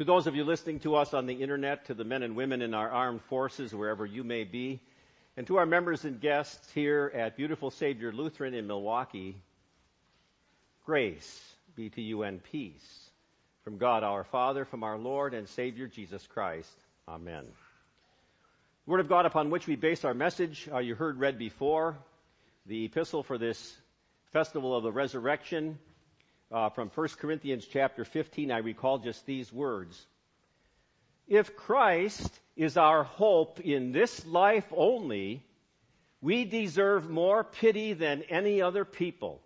To those of you listening to us on the internet, to the men and women in our armed forces, wherever you may be, and to our members and guests here at Beautiful Savior Lutheran in Milwaukee, grace be to you and peace from God our Father, from our Lord and Savior Jesus Christ. Amen. The Word of God upon which we base our message, uh, you heard read before, the epistle for this festival of the resurrection uh, from 1 Corinthians chapter 15, I recall just these words. If Christ is our hope in this life only, we deserve more pity than any other people.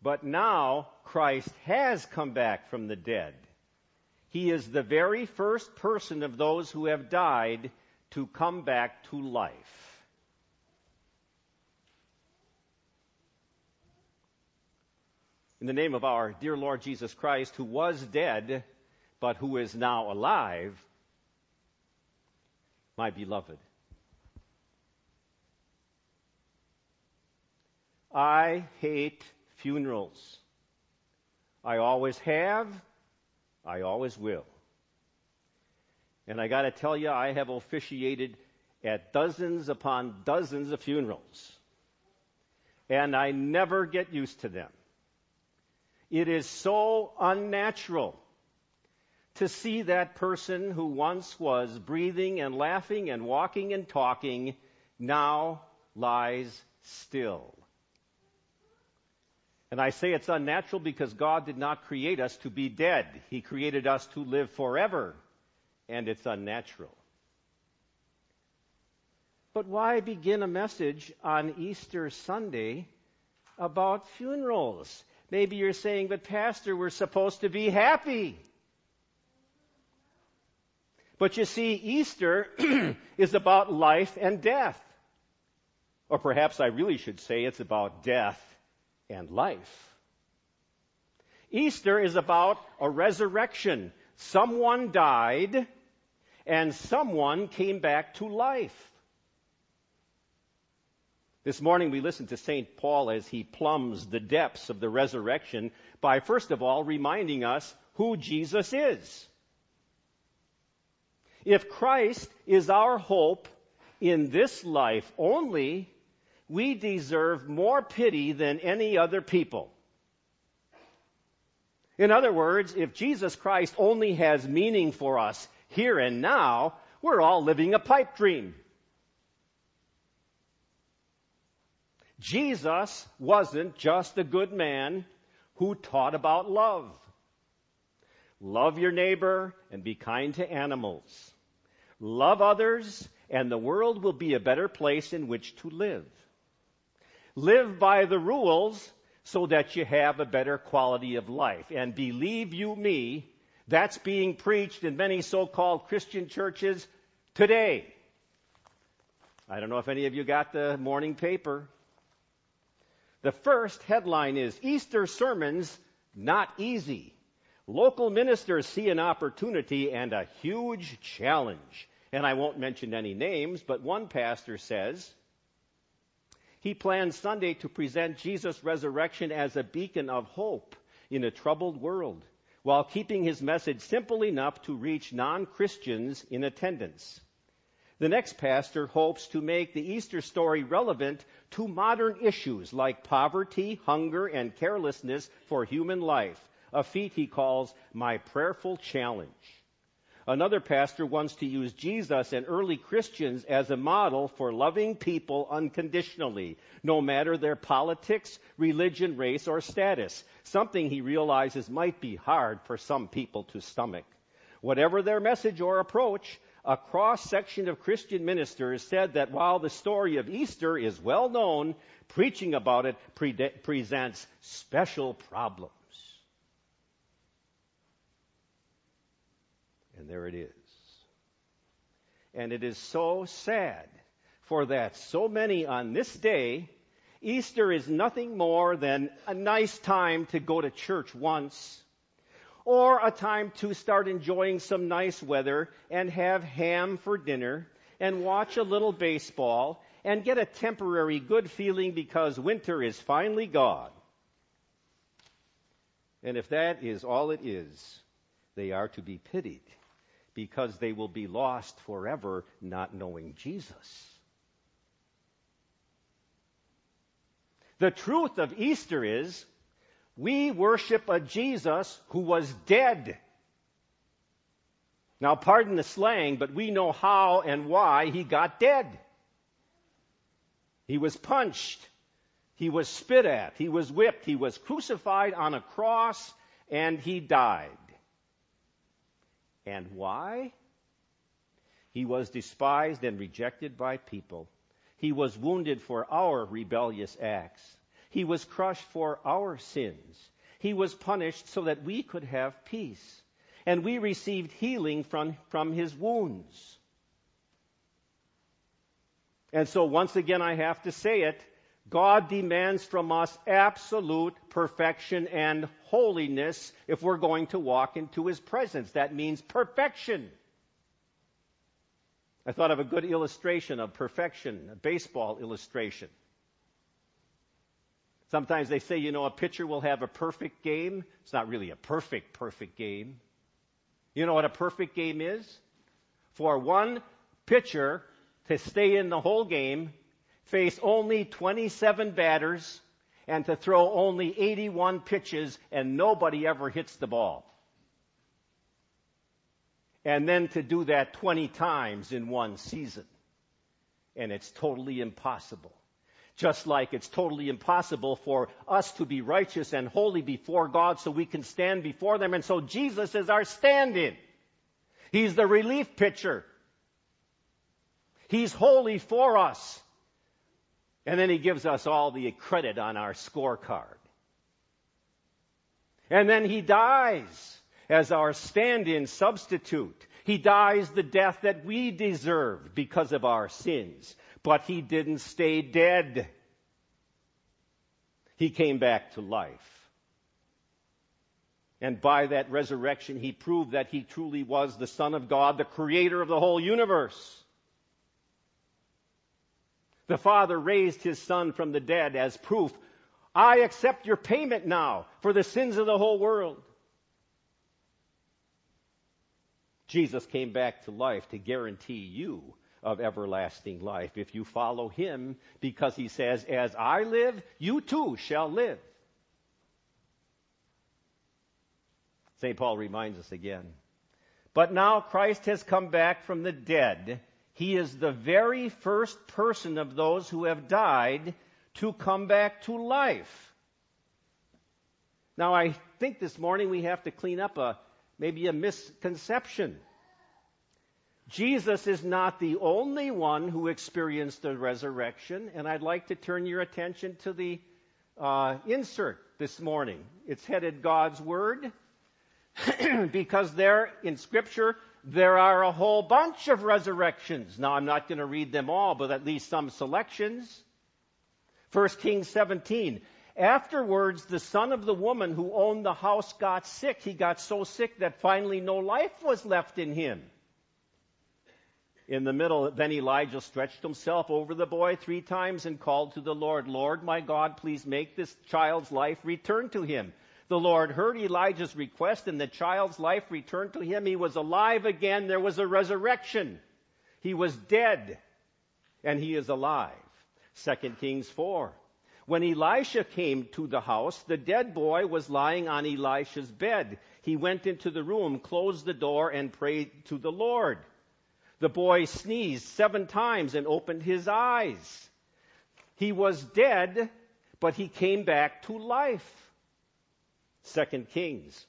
But now Christ has come back from the dead. He is the very first person of those who have died to come back to life. In the name of our dear Lord Jesus Christ, who was dead, but who is now alive, my beloved. I hate funerals. I always have. I always will. And I got to tell you, I have officiated at dozens upon dozens of funerals. And I never get used to them. It is so unnatural to see that person who once was breathing and laughing and walking and talking now lies still. And I say it's unnatural because God did not create us to be dead. He created us to live forever. And it's unnatural. But why begin a message on Easter Sunday about funerals? Maybe you're saying, but Pastor, we're supposed to be happy. But you see, Easter is about life and death. Or perhaps I really should say it's about death and life. Easter is about a resurrection. Someone died and someone came back to life. This morning we listened to St. Paul as he plumbs the depths of the resurrection by first of all reminding us who Jesus is. If Christ is our hope in this life only, we deserve more pity than any other people. In other words, if Jesus Christ only has meaning for us here and now, we're all living a pipe dream. Jesus wasn't just a good man who taught about love. Love your neighbor and be kind to animals. Love others and the world will be a better place in which to live. Live by the rules so that you have a better quality of life. And believe you me, that's being preached in many so-called Christian churches today. I don't know if any of you got the morning paper. The first headline is Easter sermons not easy. Local ministers see an opportunity and a huge challenge. And I won't mention any names, but one pastor says he plans Sunday to present Jesus' resurrection as a beacon of hope in a troubled world while keeping his message simple enough to reach non-Christians in attendance. The next pastor hopes to make the Easter story relevant to modern issues like poverty, hunger, and carelessness for human life, a feat he calls my prayerful challenge. Another pastor wants to use Jesus and early Christians as a model for loving people unconditionally, no matter their politics, religion, race, or status, something he realizes might be hard for some people to stomach. Whatever their message or approach, a cross section of Christian ministers said that while the story of Easter is well known, preaching about it pre- presents special problems. And there it is. And it is so sad for that so many on this day, Easter is nothing more than a nice time to go to church once or a time to start enjoying some nice weather and have ham for dinner and watch a little baseball and get a temporary good feeling because winter is finally gone. And if that is all it is, They are to be pitied because they will be lost forever not knowing Jesus. The truth of Easter is we worship a Jesus who was dead. Now, pardon the slang, but we know how and why he got dead. He was punched. He was spit at. He was whipped. He was crucified on a cross and he died. And why? He was despised and rejected by people. He was wounded for our rebellious acts. He was crushed for our sins. He was punished so that we could have peace. And we received healing from, from his wounds. And so once again I have to say it, God demands from us absolute perfection and holiness if we're going to walk into His presence. That means perfection. I thought of a good illustration of perfection, a baseball illustration. Sometimes they say, you know, a pitcher will have a perfect game. It's not really a perfect, perfect game. You know what a perfect game is? For one pitcher to stay in the whole game, face only 27 batters, and to throw only 81 pitches and nobody ever hits the ball. And then to do that 20 times in one season. And it's totally impossible. Just like it's totally impossible for us to be righteous and holy before God so we can stand before them. And so Jesus is our stand in. He's the relief pitcher. He's holy for us. And then he gives us all the credit on our scorecard. And then he dies as our stand-in substitute. He dies the death that we deserve because of our sins. But he didn't stay dead. He came back to life. And by that resurrection, he proved that he truly was the Son of God, the creator of the whole universe. The Father raised His Son from the dead as proof. I accept your payment now for the sins of the whole world. Jesus came back to life to guarantee you of everlasting life if you follow Him because He says, as I live, you too shall live. St. Paul reminds us again. But now Christ has come back from the dead he is the very first person of those who have died to come back to life. Now, I think this morning we have to clean up a maybe a misconception. Jesus is not the only one who experienced the resurrection, and I'd like to turn your attention to the uh, insert this morning. It's headed God's Word, because there in Scripture there are a whole bunch of resurrections. Now, I'm not going to read them all, but at least some selections. 1 Kings 17. Afterwards, the son of the woman who owned the house got sick. He got so sick that finally no life was left in him. In the middle, then Elijah stretched himself over the boy three times and called to the Lord, Lord, my God, please make this child's life return to him. The Lord heard Elijah's request and the child's life returned to him. He was alive again. There was a resurrection. He was dead and he is alive. 2 Kings 4. When Elisha came to the house, the dead boy was lying on Elisha's bed. He went into the room, closed the door, and prayed to the Lord. The boy sneezed seven times and opened his eyes. He was dead, but he came back to life. Second Kings.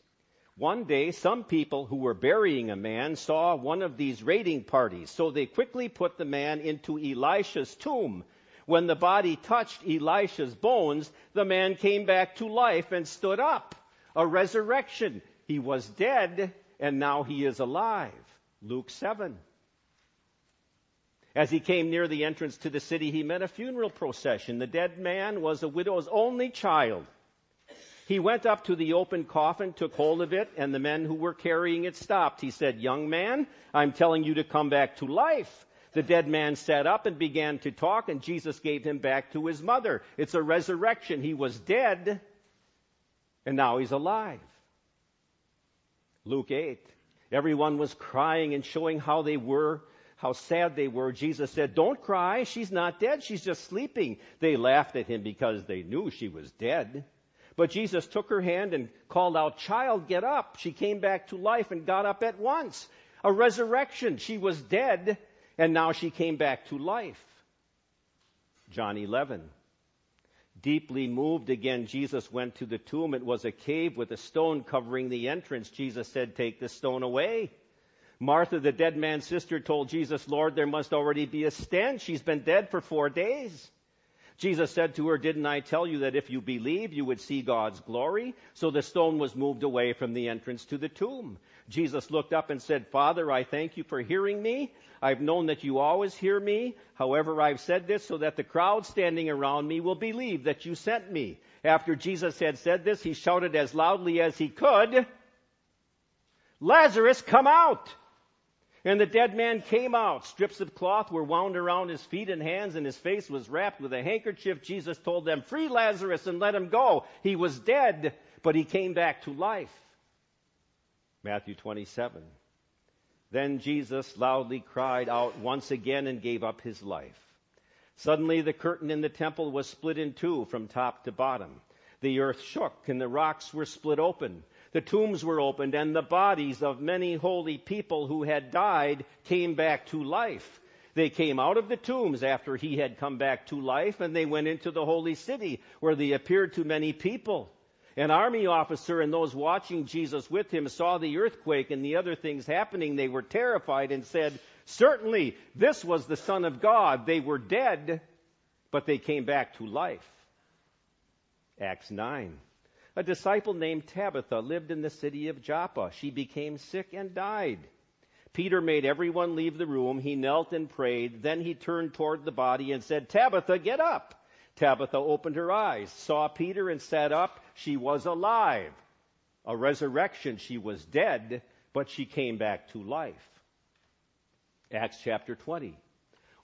One day, some people who were burying a man saw one of these raiding parties, so they quickly put the man into Elisha's tomb. When the body touched Elisha's bones, the man came back to life and stood up. A resurrection. He was dead, and now he is alive. Luke 7. As he came near the entrance to the city, he met a funeral procession. The dead man was a widow's only child. He went up to the open coffin, took hold of it, and the men who were carrying it stopped. He said, Young man, I'm telling you to come back to life. The dead man sat up and began to talk, and Jesus gave him back to his mother. It's a resurrection. He was dead, and now he's alive. Luke 8. Everyone was crying and showing how they were, how sad they were. Jesus said, Don't cry. She's not dead. She's just sleeping. They laughed at him because they knew she was dead. But Jesus took her hand and called out, Child, get up. She came back to life and got up at once. A resurrection. She was dead and now she came back to life. John 11. Deeply moved again, Jesus went to the tomb. It was a cave with a stone covering the entrance. Jesus said, Take the stone away. Martha, the dead man's sister, told Jesus, Lord, there must already be a stench. She's been dead for four days. Jesus said to her, Didn't I tell you that if you believe, you would see God's glory? So the stone was moved away from the entrance to the tomb. Jesus looked up and said, Father, I thank you for hearing me. I've known that you always hear me. However, I've said this so that the crowd standing around me will believe that you sent me. After Jesus had said this, he shouted as loudly as he could, Lazarus, come out! And the dead man came out. Strips of cloth were wound around his feet and hands, and his face was wrapped with a handkerchief. Jesus told them, Free Lazarus and let him go. He was dead, but he came back to life. Matthew 27. Then Jesus loudly cried out once again and gave up his life. Suddenly the curtain in the temple was split in two from top to bottom. The earth shook and the rocks were split open. The tombs were opened and the bodies of many holy people who had died came back to life. They came out of the tombs after he had come back to life and they went into the holy city where they appeared to many people. An army officer and those watching Jesus with him saw the earthquake and the other things happening. They were terrified and said, Certainly, this was the Son of God. They were dead, but they came back to life. Acts 9. A disciple named Tabitha lived in the city of Joppa. She became sick and died. Peter made everyone leave the room. He knelt and prayed. Then he turned toward the body and said, Tabitha, get up. Tabitha opened her eyes, saw Peter, and sat up. She was alive. A resurrection. She was dead, but she came back to life. Acts chapter 20.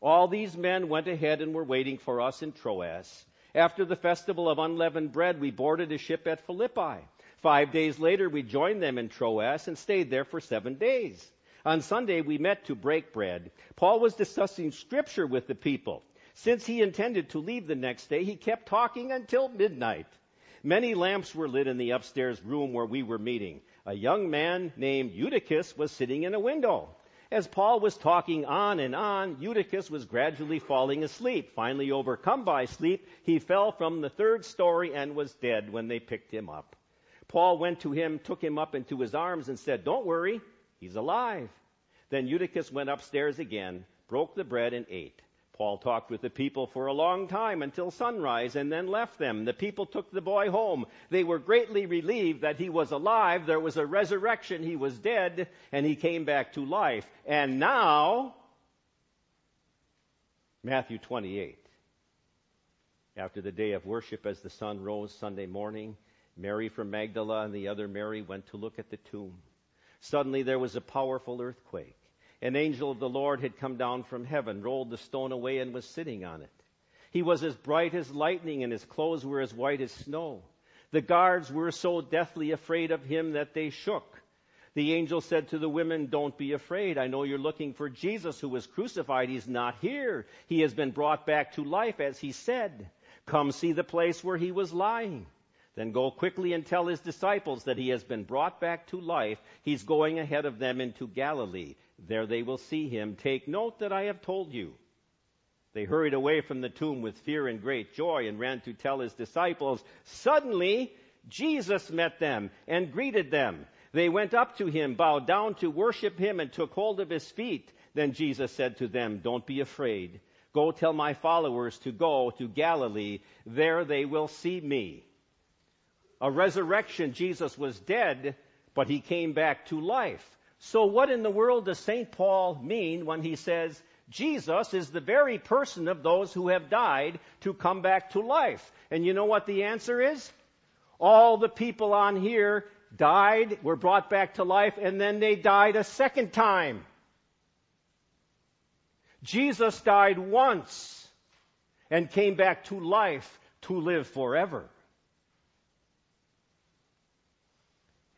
All these men went ahead and were waiting for us in Troas. After the festival of unleavened bread, we boarded a ship at Philippi. Five days later, we joined them in Troas and stayed there for seven days. On Sunday, we met to break bread. Paul was discussing scripture with the people. Since he intended to leave the next day, he kept talking until midnight. Many lamps were lit in the upstairs room where we were meeting. A young man named Eutychus was sitting in a window. As Paul was talking on and on, Eutychus was gradually falling asleep. Finally, overcome by sleep, he fell from the third story and was dead when they picked him up. Paul went to him, took him up into his arms, and said, Don't worry, he's alive. Then Eutychus went upstairs again, broke the bread, and ate. Paul talked with the people for a long time until sunrise and then left them. The people took the boy home. They were greatly relieved that he was alive. There was a resurrection. He was dead and he came back to life. And now, Matthew 28. After the day of worship, as the sun rose Sunday morning, Mary from Magdala and the other Mary went to look at the tomb. Suddenly there was a powerful earthquake an angel of the Lord had come down from heaven, rolled the stone away, and was sitting on it. He was as bright as lightning, and his clothes were as white as snow. The guards were so deathly afraid of him that they shook. The angel said to the women, Don't be afraid. I know you're looking for Jesus who was crucified. He's not here. He has been brought back to life, as he said. Come see the place where he was lying. Then go quickly and tell his disciples that he has been brought back to life. He's going ahead of them into Galilee. There they will see him. Take note that I have told you. They hurried away from the tomb with fear and great joy and ran to tell his disciples. Suddenly, Jesus met them and greeted them. They went up to him, bowed down to worship him, and took hold of his feet. Then Jesus said to them, Don't be afraid. Go tell my followers to go to Galilee. There they will see me. A resurrection, Jesus was dead, but he came back to life. So what in the world does St. Paul mean when he says Jesus is the very person of those who have died to come back to life? And you know what the answer is? All the people on here died, were brought back to life, and then they died a second time. Jesus died once and came back to life to live forever.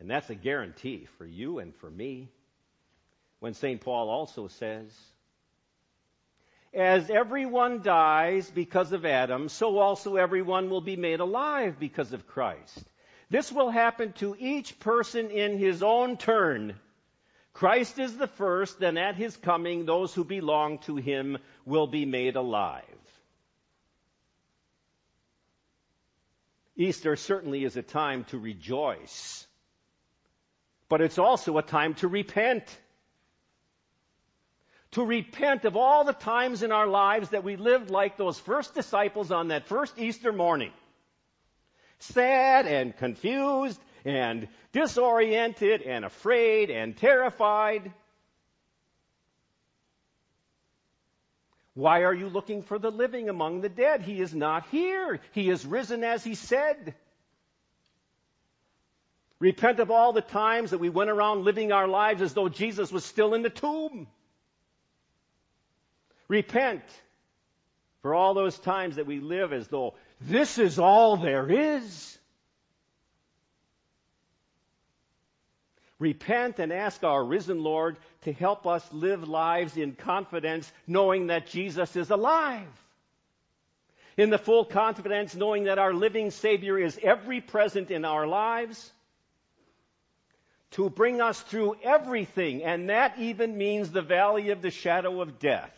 And that's a guarantee for you and for me. When St. Paul also says, As everyone dies because of Adam, so also everyone will be made alive because of Christ. This will happen to each person in his own turn. Christ is the first, then at his coming, those who belong to him will be made alive. Easter certainly is a time to rejoice, but it's also a time to repent. To repent of all the times in our lives that we lived like those first disciples on that first Easter morning. Sad and confused and disoriented and afraid and terrified. Why are you looking for the living among the dead? He is not here. He is risen as he said. Repent of all the times that we went around living our lives as though Jesus was still in the tomb. Repent for all those times that we live as though this is all there is. repent and ask our risen Lord to help us live lives in confidence, knowing that Jesus is alive. In the full confidence, knowing that our living Savior is every present in our lives to bring us through everything, and that even means the valley of the shadow of death.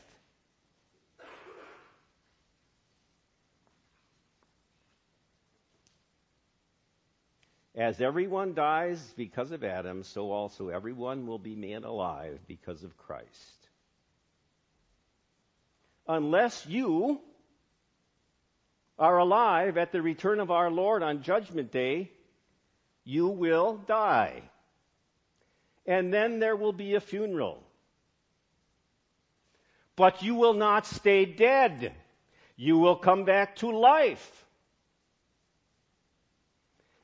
As everyone dies because of Adam, so also everyone will be made alive because of Christ. Unless you are alive at the return of our Lord on Judgment Day, you will die. And then there will be a funeral. But you will not stay dead. You will come back to life.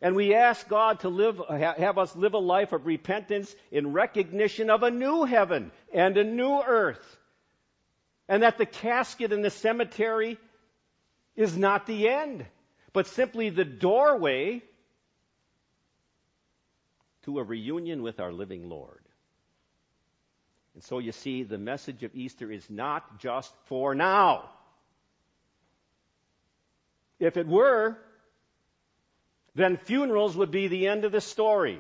And we ask God to live, have us live a life of repentance in recognition of a new heaven and a new earth. And that the casket in the cemetery is not the end, but simply the doorway to a reunion with our living Lord. And so you see, the message of Easter is not just for now. If it were, then funerals would be the end of the story.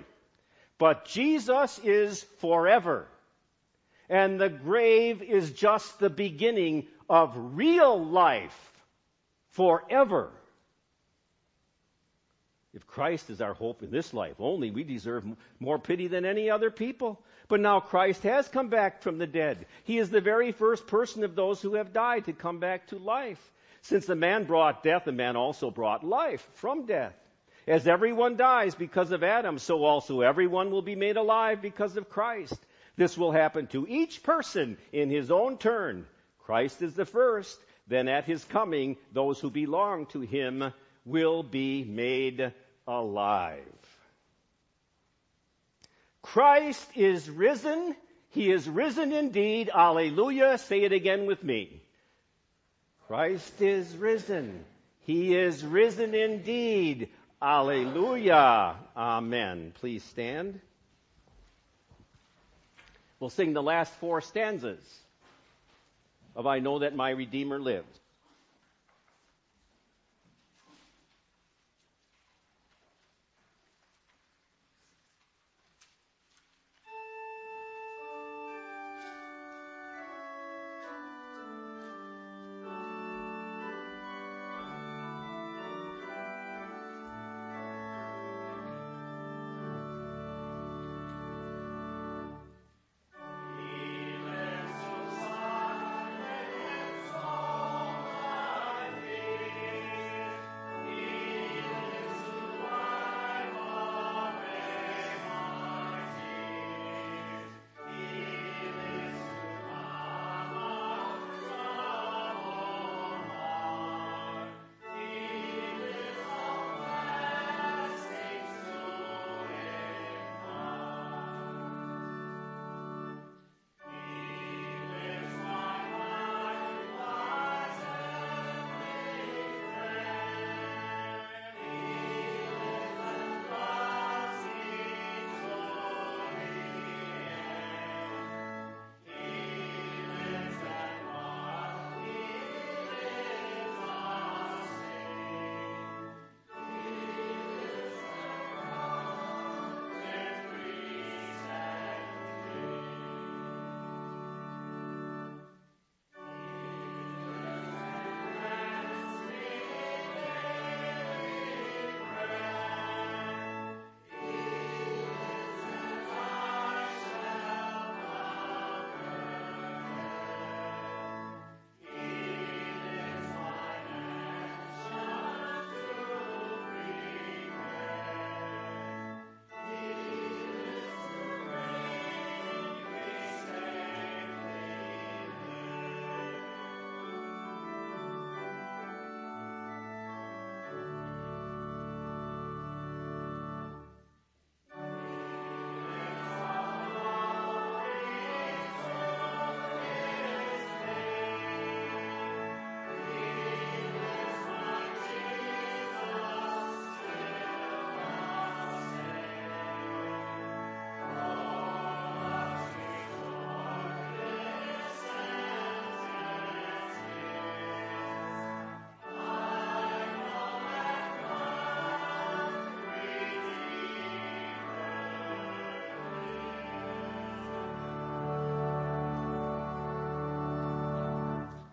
But Jesus is forever. And the grave is just the beginning of real life forever. If Christ is our hope in this life only, we deserve more pity than any other people. But now Christ has come back from the dead. He is the very first person of those who have died to come back to life. Since the man brought death, the man also brought life from death. As everyone dies because of Adam, so also everyone will be made alive because of Christ. This will happen to each person in his own turn. Christ is the first, then at his coming, those who belong to him will be made alive. Christ is risen. He is risen indeed. Alleluia. Say it again with me. Christ is risen. He is risen indeed. Alleluia. Amen. Please stand. We'll sing the last four stanzas of I Know That My Redeemer Lives.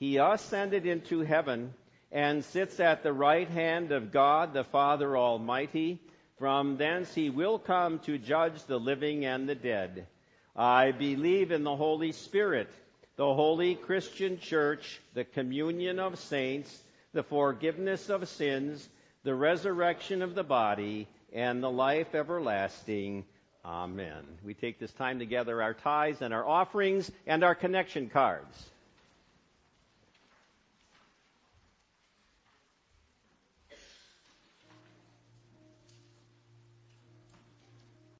He ascended into heaven and sits at the right hand of God the Father Almighty. From thence he will come to judge the living and the dead. I believe in the Holy Spirit, the holy Christian church, the communion of saints, the forgiveness of sins, the resurrection of the body, and the life everlasting. Amen. We take this time to gather our tithes and our offerings and our connection cards.